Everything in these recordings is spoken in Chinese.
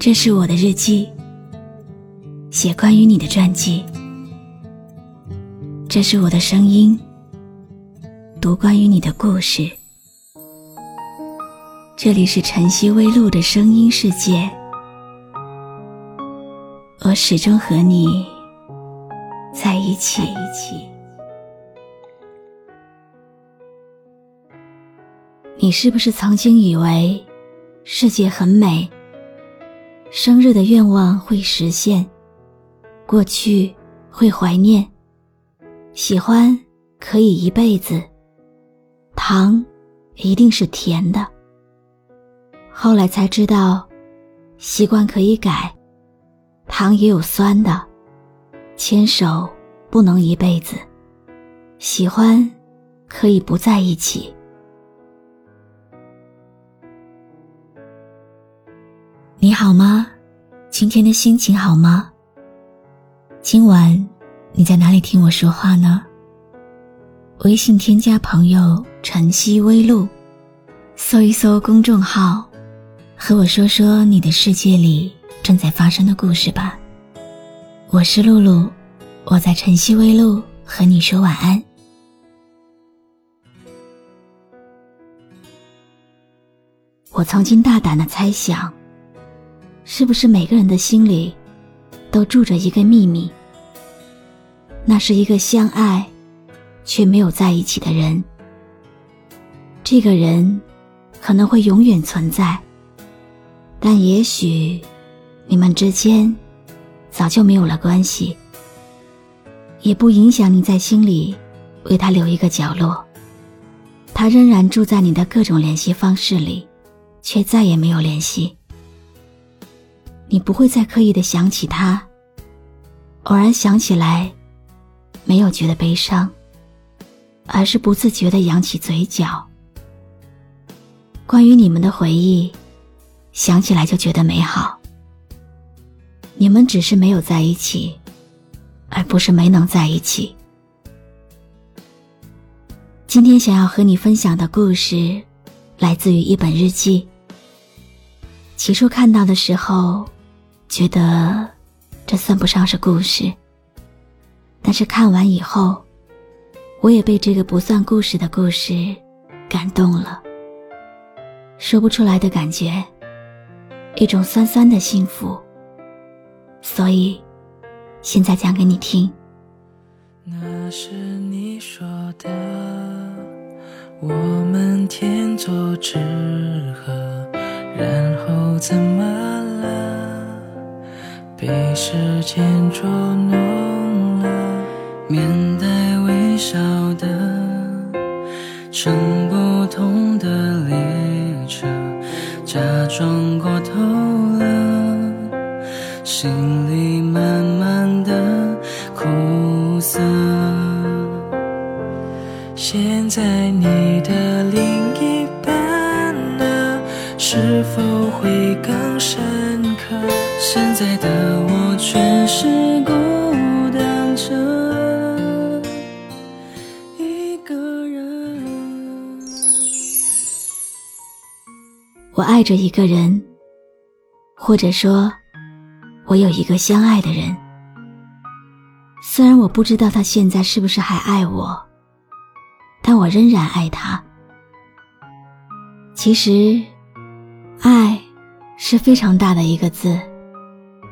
这是我的日记，写关于你的传记。这是我的声音，读关于你的故事。这里是晨曦微露的声音世界，我始终和你在一起。你是不是曾经以为世界很美？生日的愿望会实现，过去会怀念，喜欢可以一辈子，糖一定是甜的。后来才知道，习惯可以改，糖也有酸的。牵手不能一辈子，喜欢可以不在一起。好吗？今天的心情好吗？今晚你在哪里听我说话呢？微信添加朋友“晨曦微露”，搜一搜公众号，和我说说你的世界里正在发生的故事吧。我是露露，我在晨曦微露和你说晚安。我曾经大胆的猜想。是不是每个人的心里，都住着一个秘密？那是一个相爱，却没有在一起的人。这个人可能会永远存在，但也许你们之间早就没有了关系，也不影响你在心里为他留一个角落。他仍然住在你的各种联系方式里，却再也没有联系。你不会再刻意的想起他，偶然想起来，没有觉得悲伤，而是不自觉的扬起嘴角。关于你们的回忆，想起来就觉得美好。你们只是没有在一起，而不是没能在一起。今天想要和你分享的故事，来自于一本日记。起初看到的时候。觉得这算不上是故事，但是看完以后，我也被这个不算故事的故事感动了。说不出来的感觉，一种酸酸的幸福。所以，现在讲给你听。那是你说的，我们天作之合，然后怎么了？被时间捉弄了，面带微笑的乘不同的列车，假装过爱着一个人，或者说，我有一个相爱的人。虽然我不知道他现在是不是还爱我，但我仍然爱他。其实，爱是非常大的一个字。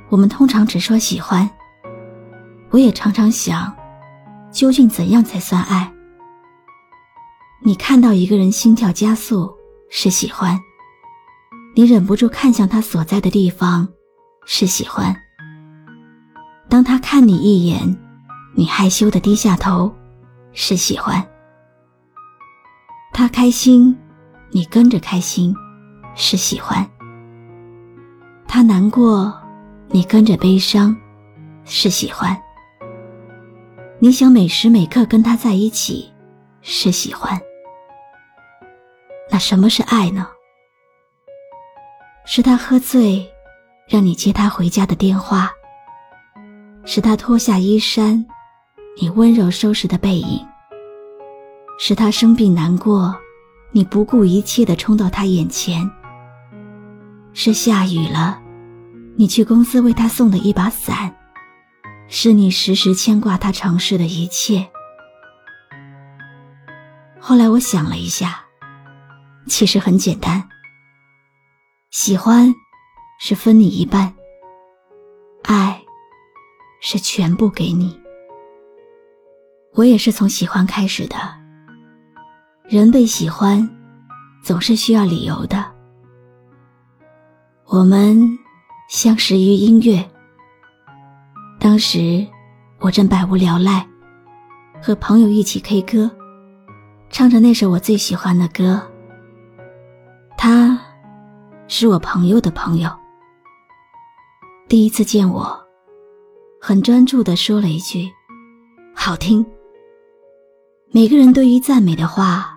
我们通常只说喜欢，我也常常想，究竟怎样才算爱？你看到一个人心跳加速是喜欢，你忍不住看向他所在的地方是喜欢。当他看你一眼，你害羞的低下头是喜欢。他开心，你跟着开心是喜欢。他难过。你跟着悲伤，是喜欢；你想每时每刻跟他在一起，是喜欢。那什么是爱呢？是他喝醉，让你接他回家的电话；是他脱下衣衫，你温柔收拾的背影；是他生病难过，你不顾一切的冲到他眼前；是下雨了。你去公司为他送的一把伞，是你时时牵挂他城市的一切。后来我想了一下，其实很简单。喜欢是分你一半，爱是全部给你。我也是从喜欢开始的。人被喜欢，总是需要理由的。我们相识于音乐。当时我正百无聊赖，和朋友一起 K 歌，唱着那首我最喜欢的歌。他。是我朋友的朋友，第一次见我，很专注的说了一句：“好听。”每个人对于赞美的话，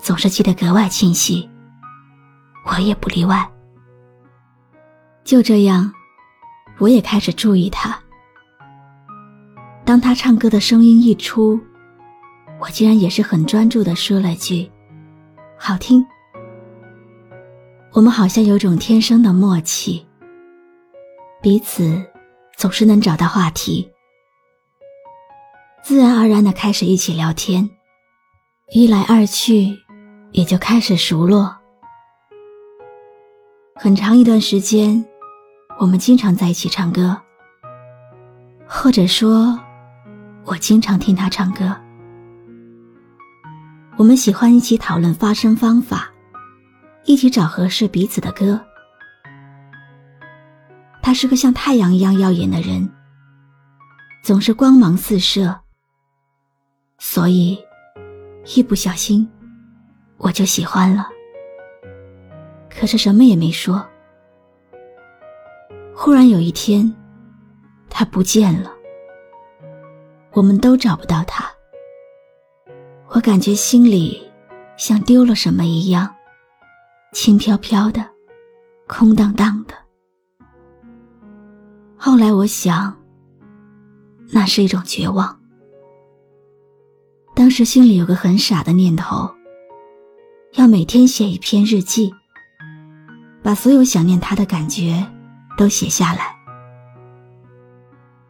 总是记得格外清晰，我也不例外。就这样，我也开始注意他。当他唱歌的声音一出，我竟然也是很专注的说了句：“好听。”我们好像有种天生的默契，彼此总是能找到话题，自然而然的开始一起聊天，一来二去，也就开始熟络。很长一段时间，我们经常在一起唱歌，或者说，我经常听他唱歌。我们喜欢一起讨论发声方法。一起找合适彼此的歌。他是个像太阳一样耀眼的人，总是光芒四射。所以，一不小心，我就喜欢了。可是什么也没说。忽然有一天，他不见了，我们都找不到他。我感觉心里像丢了什么一样。轻飘飘的，空荡荡的。后来我想，那是一种绝望。当时心里有个很傻的念头，要每天写一篇日记，把所有想念他的感觉都写下来。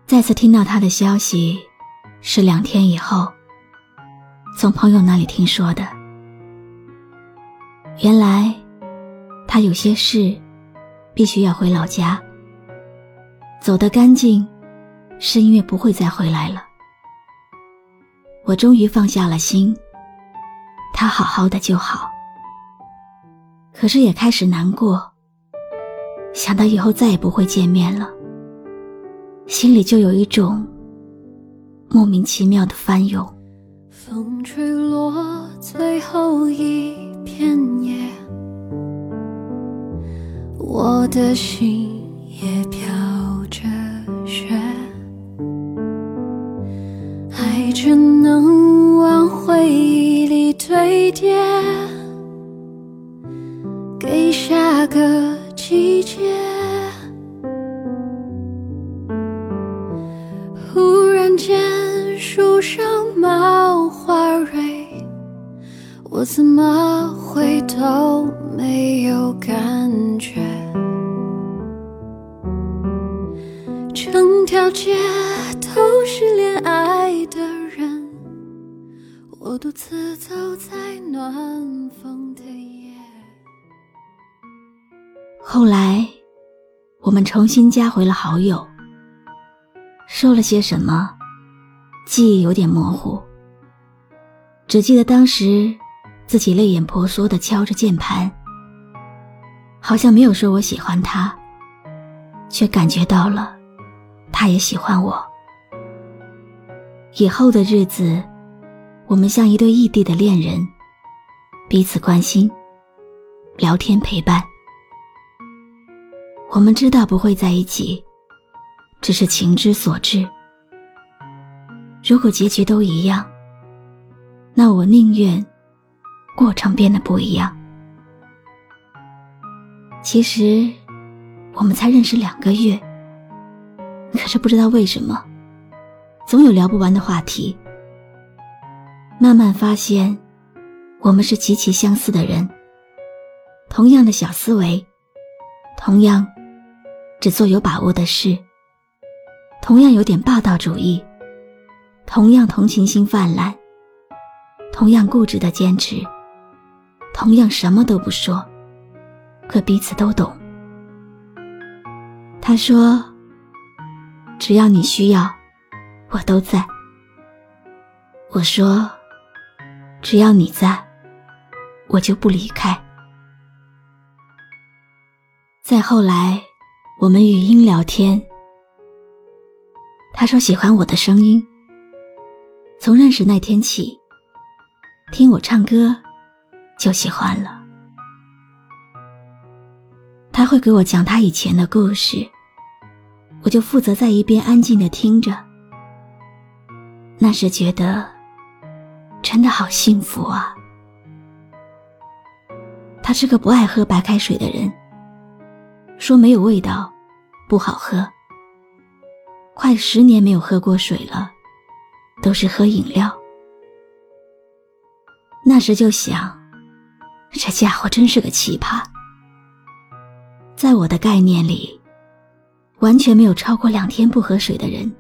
再次听到他的消息，是两天以后，从朋友那里听说的。原来。他有些事，必须要回老家。走得干净，是因为不会再回来了。我终于放下了心，他好好的就好。可是也开始难过，想到以后再也不会见面了，心里就有一种莫名其妙的翻涌。风吹落最后一片叶。我的心也飘着雪，爱只能往回忆里堆叠，给下个季节。忽然间树上冒花蕊，我怎么会都没有感觉？街都是恋爱的人，我独自走在暖风的夜。后来，我们重新加回了好友，说了些什么，记忆有点模糊，只记得当时自己泪眼婆娑的敲着键盘，好像没有说我喜欢他，却感觉到了。他也喜欢我。以后的日子，我们像一对异地的恋人，彼此关心，聊天陪伴。我们知道不会在一起，只是情之所至。如果结局都一样，那我宁愿过程变得不一样。其实，我们才认识两个月。可是不知道为什么，总有聊不完的话题。慢慢发现，我们是极其相似的人，同样的小思维，同样只做有把握的事，同样有点霸道主义，同样同情心泛滥，同样固执的坚持，同样什么都不说，可彼此都懂。他说：“只要你需要，我都在。”我说：“只要你在，我就不离开。”再后来，我们语音聊天。他说喜欢我的声音，从认识那天起，听我唱歌就喜欢了。他会给我讲他以前的故事，我就负责在一边安静的听着。那时觉得真的好幸福啊。他是个不爱喝白开水的人。说没有味道，不好喝。快十年没有喝过水了，都是喝饮料。那时就想，这家伙真是个奇葩。在我的概念里，完全没有超过两天不喝水的人。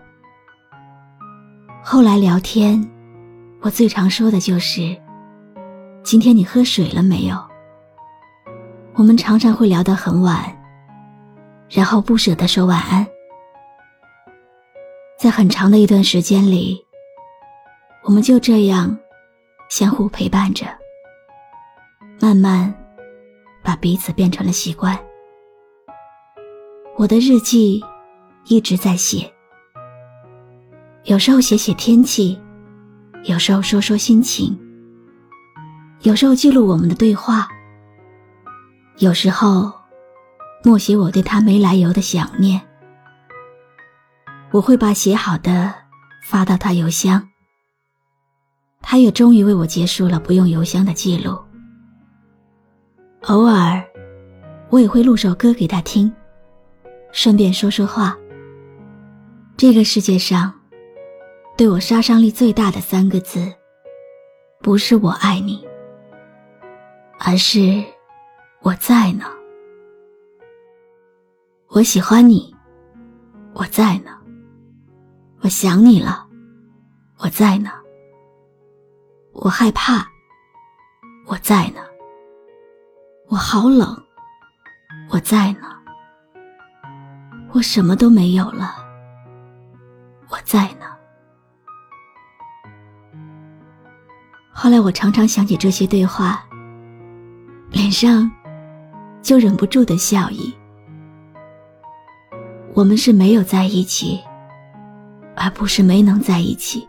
后来聊天，我最常说的就是：“今天你喝水了没有？”我们常常会聊到很晚。然后不舍得说晚安，在很长的一段时间里，我们就这样相互陪伴着，慢慢把彼此变成了习惯。我的日记一直在写，有时候写写天气，有时候说说心情，有时候记录我们的对话，有时候。默写我对他没来由的想念，我会把写好的发到他邮箱。他也终于为我结束了不用邮箱的记录。偶尔，我也会录首歌给他听，顺便说说话。这个世界上，对我杀伤力最大的三个字，不是我爱你，而是我在呢。我喜欢你，我在呢。我想你了，我在呢。我害怕，我在呢。我好冷，我在呢。我什么都没有了，我在呢。后来我常常想起这些对话，脸上就忍不住的笑意。我们是没有在一起，而不是没能在一起。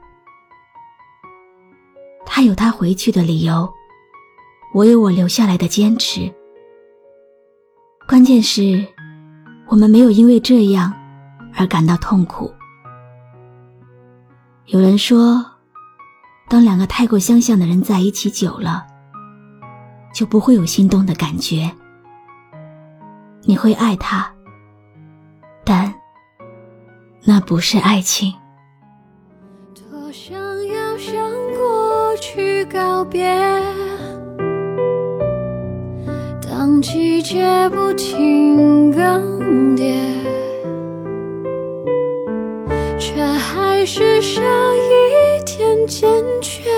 他有他回去的理由，我有我留下来的坚持。关键是，我们没有因为这样而感到痛苦。有人说，当两个太过相像的人在一起久了，就不会有心动的感觉。你会爱他。但那不是爱情。多想要向过去告别，当季节不停更迭，却还是少一点坚决，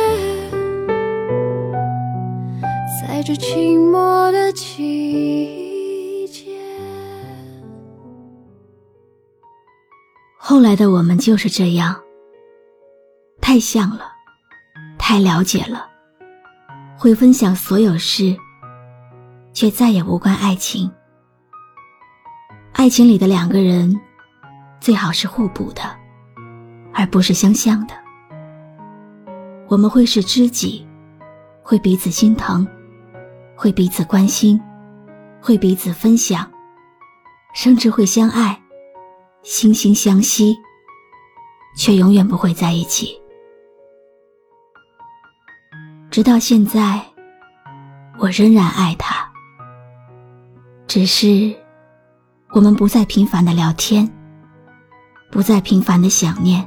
在这寂寞的季节。后来的我们就是这样，太像了，太了解了，会分享所有事，却再也无关爱情。爱情里的两个人，最好是互补的，而不是相像的。我们会是知己，会彼此心疼，会彼此关心，会彼此分享，甚至会相爱。惺惺相惜，却永远不会在一起。直到现在，我仍然爱他。只是，我们不再频繁的聊天，不再频繁的想念。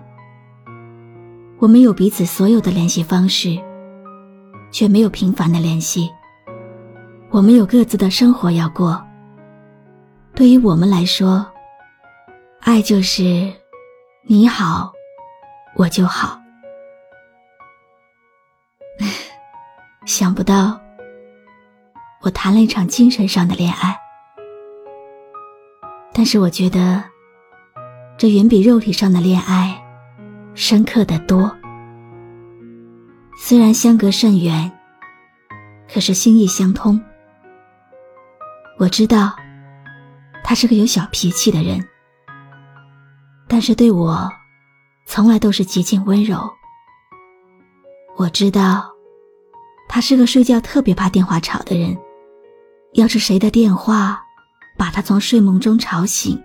我们有彼此所有的联系方式，却没有频繁的联系。我们有各自的生活要过。对于我们来说，爱就是你好，我就好。想不到，我谈了一场精神上的恋爱，但是我觉得，这远比肉体上的恋爱深刻的多。虽然相隔甚远，可是心意相通。我知道，他是个有小脾气的人，但是对我，从来都是极尽温柔。我知道。他是个睡觉特别怕电话吵的人，要是谁的电话把他从睡梦中吵醒，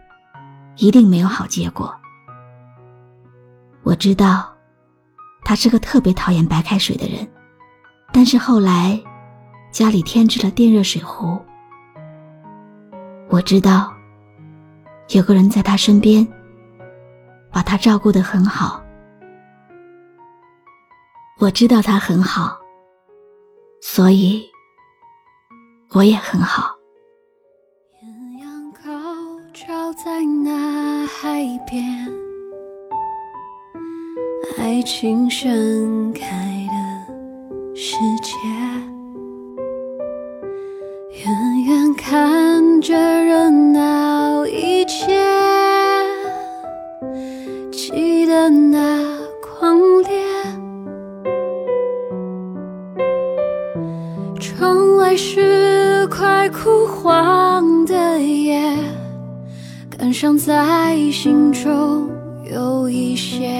一定没有好结果。我知道，他是个特别讨厌白开水的人，但是后来家里添置了电热水壶。我知道，有个人在他身边，把他照顾得很好。我知道他很好。所以，我也很好。在那海边，爱情盛开的世界。远远看着热闹一切，记得那狂烈。窗外是快枯黄，伤在心中有一些。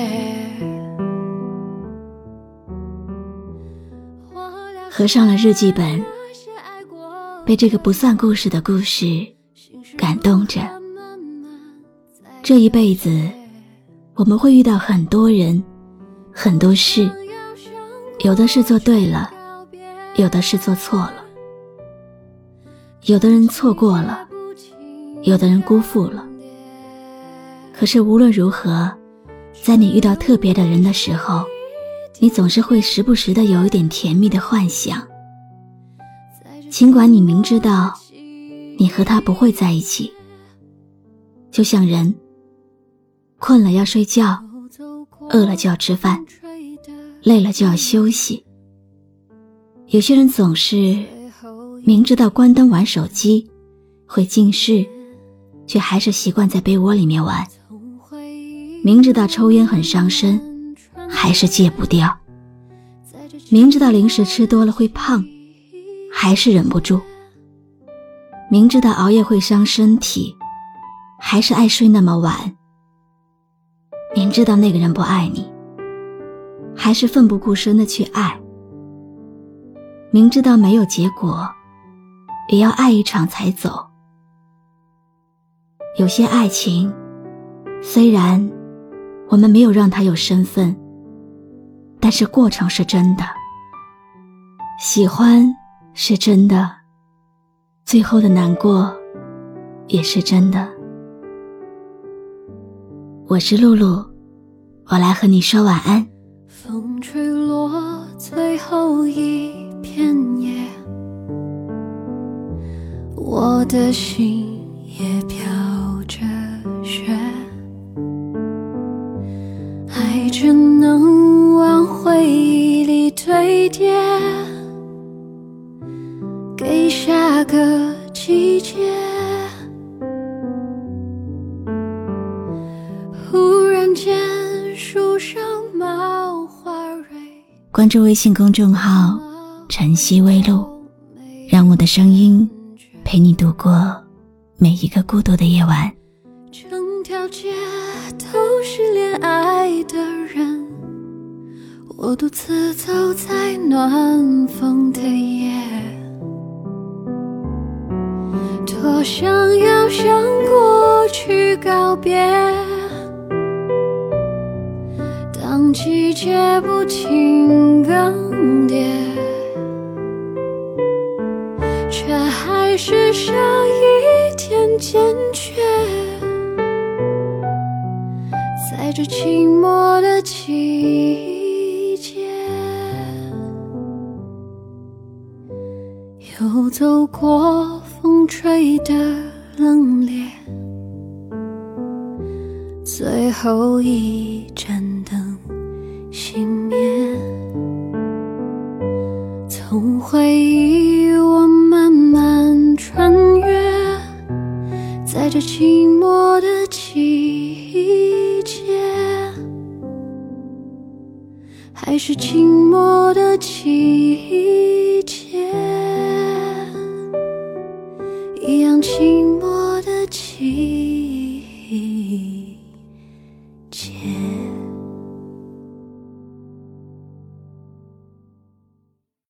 合上了日记本，被这个不算故事的故事感动着。这一辈子，我们会遇到很多人，很多事，有的是做对了，有的是做错了。有的人错过了，有的人辜负了。可是无论如何，在你遇到特别的人的时候，你总是会时不时的有一点甜蜜的幻想。尽管你明知道，你和他不会在一起。就像人，困了要睡觉，饿了就要吃饭，累了就要休息。有些人总是。明知道关灯玩手机会近视，却还是习惯在被窝里面玩；明知道抽烟很伤身，还是戒不掉；明知道零食吃多了会胖，还是忍不住；明知道熬夜会伤身体，还是爱睡那么晚；明知道那个人不爱你，还是奋不顾身的去爱；明知道没有结果。也要爱一场才走。有些爱情，虽然我们没有让他有身份，但是过程是真的，喜欢是真的，最后的难过也是真的。我是露露，我来和你说晚安。风吹落最后一片叶。我的心也飘只能往回忆里堆叠，给下个季节。忽然间，树上冒花蕊。关注微信公众号“晨曦微露”，让我的声音。陪你度过每一个孤独的夜晚。整条街都是恋爱，我独自走在暖风的夜，多想要向过去告别。当季节不停更迭。走过风吹的冷冽，最后一盏灯熄灭，从回忆我慢慢穿越，在这寂寞的季节，还是寂寞的季